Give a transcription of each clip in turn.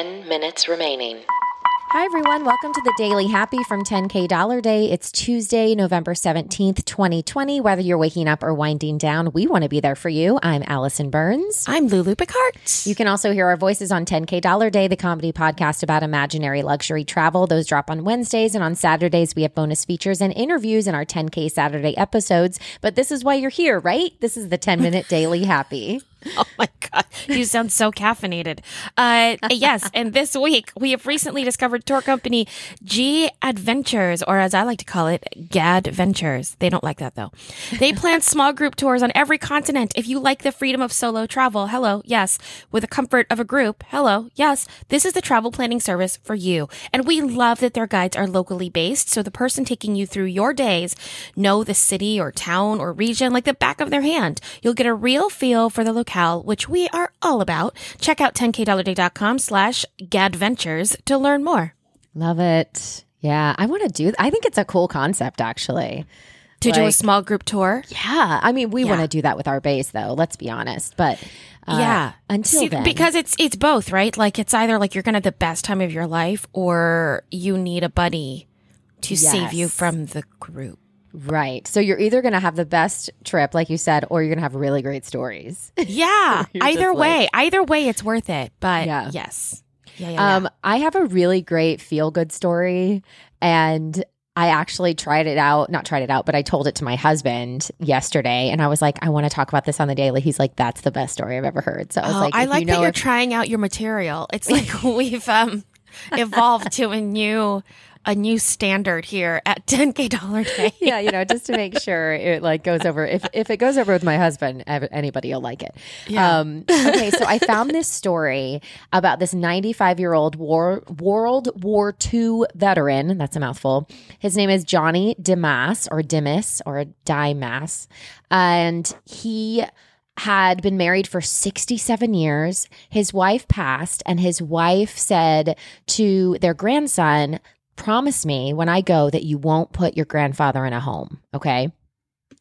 10 minutes remaining. Hi, everyone. Welcome to the Daily Happy from 10K Dollar Day. It's Tuesday, November 17th, 2020. Whether you're waking up or winding down, we want to be there for you. I'm Allison Burns. I'm Lulu Picard. You can also hear our voices on 10K Dollar Day, the comedy podcast about imaginary luxury travel. Those drop on Wednesdays, and on Saturdays, we have bonus features and interviews in our 10K Saturday episodes. But this is why you're here, right? This is the 10 minute Daily Happy. Oh my God. You sound so caffeinated. Uh, yes. And this week, we have recently discovered tour company G Adventures, or as I like to call it, GAD Ventures. They don't like that though. They plan small group tours on every continent. If you like the freedom of solo travel, hello, yes. With the comfort of a group, hello, yes. This is the travel planning service for you. And we love that their guides are locally based. So the person taking you through your days know the city or town or region like the back of their hand. You'll get a real feel for the location locale, which we are all about. Check out 10kdollarday.com slash gadventures to learn more. Love it. Yeah, I want to do. I think it's a cool concept, actually. To like, do a small group tour. Yeah, I mean, we yeah. want to do that with our base, though. Let's be honest, but uh, yeah, until See, then, because it's it's both, right? Like it's either like you're gonna have the best time of your life, or you need a buddy to yes. save you from the group. Right. So you're either going to have the best trip, like you said, or you're going to have really great stories. Yeah. either way, like, either way, it's worth it. But yeah. yes. Yeah, yeah, um, I have a really great feel good story. And I actually tried it out, not tried it out, but I told it to my husband yesterday. And I was like, I want to talk about this on the daily. He's like, that's the best story I've ever heard. So I was oh, like, I like you know that you're if- trying out your material. It's like we've um, evolved to a new a new standard here at 10k dollar day. yeah, you know, just to make sure it like goes over. If if it goes over with my husband, anybody will like it. Yeah. Um, okay, so I found this story about this 95 year old war World War II veteran. That's a mouthful. His name is Johnny Dimas or Dimas or Dimas, and he had been married for 67 years. His wife passed, and his wife said to their grandson, promise me when I go that you won't put your grandfather in a home. Okay.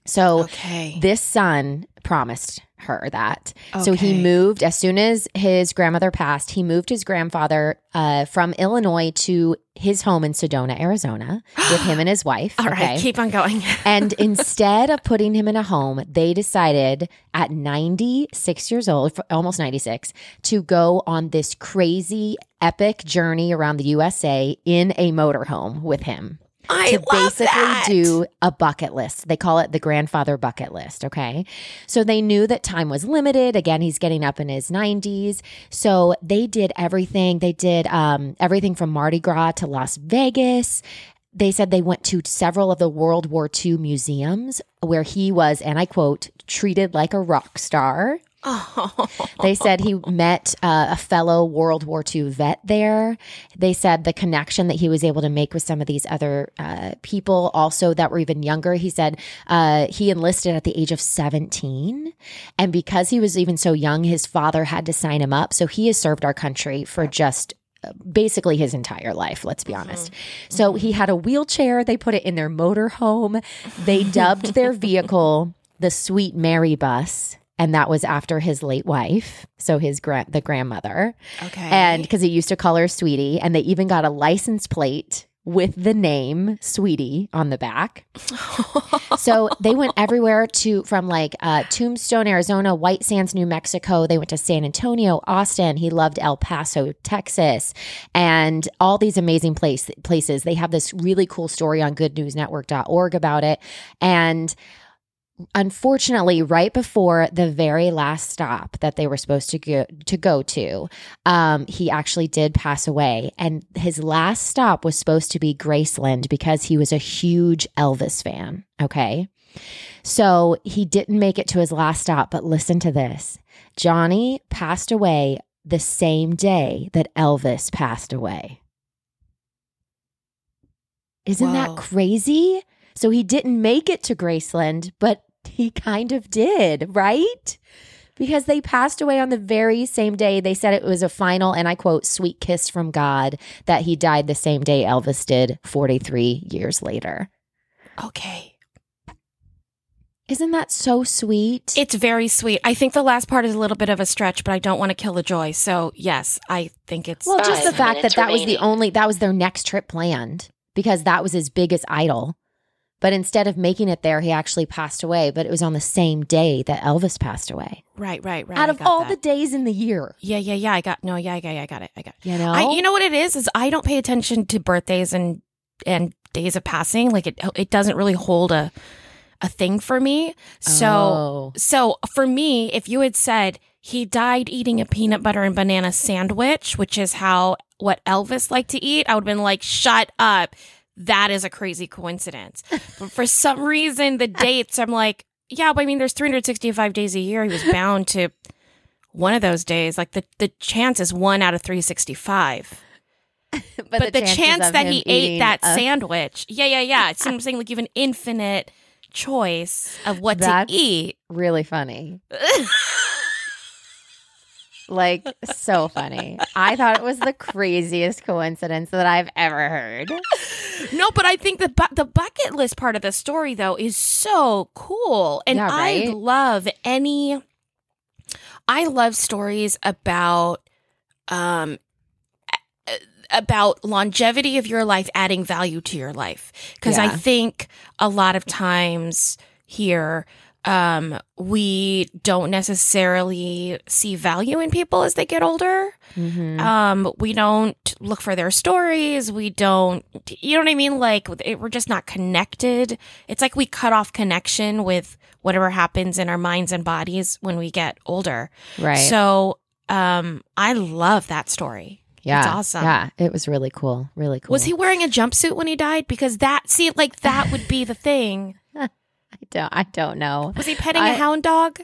So okay. this son promised her that. Okay. So he moved as soon as his grandmother passed, he moved his grandfather uh, from Illinois to his home in Sedona, Arizona, with him and his wife. All okay? right, keep on going. and instead of putting him in a home, they decided at 96 years old, almost 96, to go on this crazy epic journey around the USA in a motorhome with him. I to basically that. do a bucket list. They call it the grandfather bucket list. Okay. So they knew that time was limited. Again, he's getting up in his 90s. So they did everything. They did um, everything from Mardi Gras to Las Vegas. They said they went to several of the World War II museums where he was, and I quote, treated like a rock star. Oh. They said he met uh, a fellow World War II vet there. They said the connection that he was able to make with some of these other uh, people, also that were even younger. He said uh, he enlisted at the age of 17. And because he was even so young, his father had to sign him up. So he has served our country for just uh, basically his entire life, let's be honest. Mm-hmm. So he had a wheelchair. They put it in their motor home. They dubbed their vehicle the Sweet Mary Bus and that was after his late wife, so his gra- the grandmother. Okay. And because he used to call her Sweetie, and they even got a license plate with the name Sweetie on the back. so they went everywhere to from like uh, Tombstone, Arizona, White Sands, New Mexico. They went to San Antonio, Austin. He loved El Paso, Texas, and all these amazing place places. They have this really cool story on GoodNewsNetwork.org about it, and unfortunately, right before the very last stop that they were supposed to go to go to, um, he actually did pass away. And his last stop was supposed to be Graceland because he was a huge Elvis fan. Okay. So he didn't make it to his last stop, but listen to this. Johnny passed away the same day that Elvis passed away. Isn't Whoa. that crazy? So he didn't make it to Graceland, but he kind of did, right? Because they passed away on the very same day. They said it was a final, and I quote, sweet kiss from God that he died the same day Elvis did 43 years later. Okay. Isn't that so sweet? It's very sweet. I think the last part is a little bit of a stretch, but I don't want to kill the joy. So yes, I think it's well, just the fact that minutes that was the only that was their next trip planned because that was his biggest idol. But instead of making it there, he actually passed away. But it was on the same day that Elvis passed away. right, right, right. Out I of all that. the days in the year, yeah, yeah, yeah. I got no, yeah, yeah, yeah. I got it. I got. It. you know. I, you know what it is? Is I don't pay attention to birthdays and and days of passing. Like it, it doesn't really hold a a thing for me. So, Oh. so for me, if you had said he died eating a peanut butter and banana sandwich, which is how what Elvis liked to eat, I would have been like, shut up. That is a crazy coincidence. but for some reason, the dates, I'm like, yeah, but I mean, there's 365 days a year. He was bound to one of those days. Like the, the chance is one out of 365 but, the, chances chance that he ate that a- sandwich, yeah, yeah, yeah. It's I'm saying like you have an infinite choice of what That's- to eat. really funny. like so funny. I thought it was the craziest coincidence that I've ever heard. no, but I think the bu- the bucket list part of the story though is so cool, and Yeah, I love any. I love stories about, um, about longevity of your life adding value to your life because I think a lot of times here um we don't necessarily see value in people as they get older Mhm. um we don't look for their stories we don't you know what i mean like it, we're just not connected it's like we cut off connection with whatever happens in our minds and bodies when we get older Right. so um i love that story yeah. it's awesome. Yeah. It was really cool. Really cool. was he wearing a jumpsuit when he died because that see like that would be the thing don't I don't know. was he petting I- a hound dog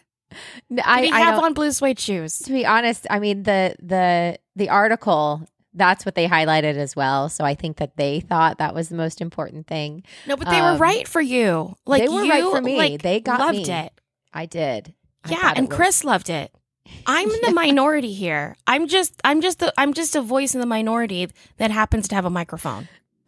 did I, he I have on blue suede shoes to be honest, I mean the the the article that's what they highlighted as well. So I think that they thought that was the most important thing. no but they Um, were right for you like they were you, right for me. like, They got loved me. it I did. Yeah it and chris loved it i'm in the minority here i'm just i'm just the i'm just a voice in the minority that happens to have a microphone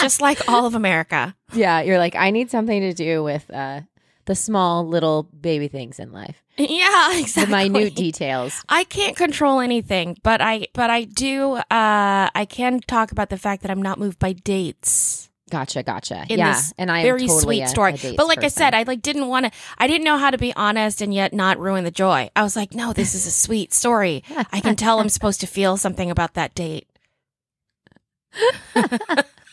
just like all of america Yeah, you're like, I need something to do with uh, the small little baby things in life, yeah exactly the minute details. I can't control anything, but I but I do uh I can talk about the fact that I'm not moved by dates. Gotcha, gotcha. In yeah, this and I very totally sweet a- story. a But like I said, I like didn't want to I didn't know how to be honest and yet not ruin the joy. I was like, no, this is a sweet story. I can tell I'm supposed to feel something about that date.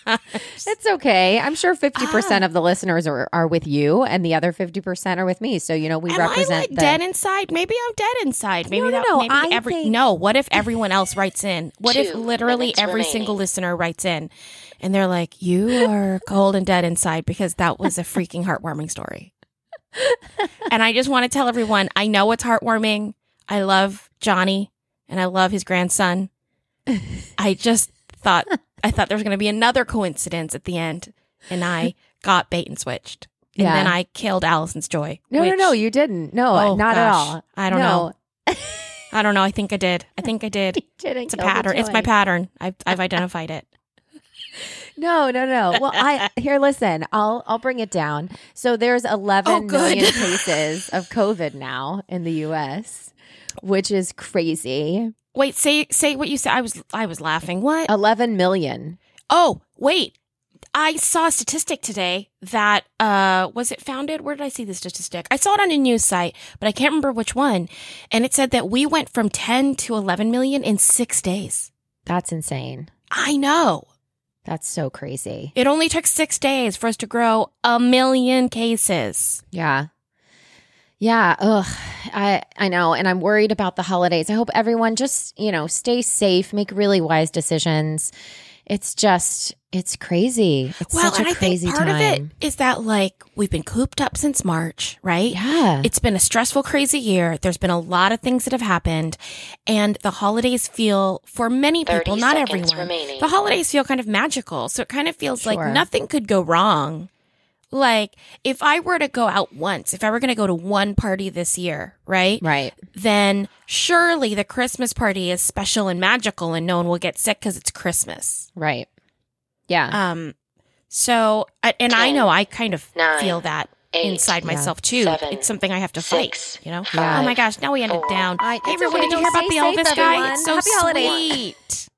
it's okay. I'm sure 50% Ah. of the listeners are, are with you, and the other 50% are with me. So you know we Am represent I like the- dead inside? Maybe I'm dead inside. Maybe No, no, that no. maybe I every think- no. What if everyone else writes in? What if literally every remaining. single listener writes in, and they're like, "You are cold and dead inside," because that was a freaking heartwarming story. and I just want to tell everyone, I know it's heartwarming. I love Johnny, and I love his grandson. I just thought I thought there was going to be another coincidence at the end, and I got bait and switched. And Yeah. then I killed Allison's joy. No, no, which- no, you didn't. No, Oh, not at all. I don't No. know. I don't know. I think I did. I think I did. It's a pattern. It's my pattern. I've I've identified it. No, no, no. Well, I here listen. I'll I'll bring it down. So there's eleven Oh, million cases of COVID now in the U.S., which is crazy. Wait, say say what you said. I was I was laughing. What? Eleven million. Oh, wait. I saw a statistic today that uh was it founded? Where did I see the statistic? I saw it on a news site, but I can't remember which one. And it said that we went from 10 to 11 million in 6 days. That's insane. I know. That's so crazy. It only took 6 days for us to grow a million cases. Yeah. Yeah, ugh. I I know and I'm worried about the holidays. I hope everyone just, you know, stay safe, make really wise decisions. It's just it's crazy. It's well, such and a I crazy think part time. of it is that like we've been cooped up since March, right? Yeah. It's been a stressful, crazy year. There's been a lot of things that have happened, and the holidays feel, for many people, not everyone, remaining. the holidays feel kind of magical. So it kind of feels Sure. like nothing could go wrong. Like if I were to go out once, if I were going to go to one party this year, right? right. Then surely the Christmas party is special and magical, and no one will get sick because it's Christmas. Right. Yeah. Um, so I- and I know I kind of nine, feel that eight, inside myself too. seven, it's something I have to six, fight. You know. five, oh my gosh! Now we ended four. down. I- hey everyone, okay. did you hear about the Elvis safe, guy? everyone. It's so Happy holidays. sweet.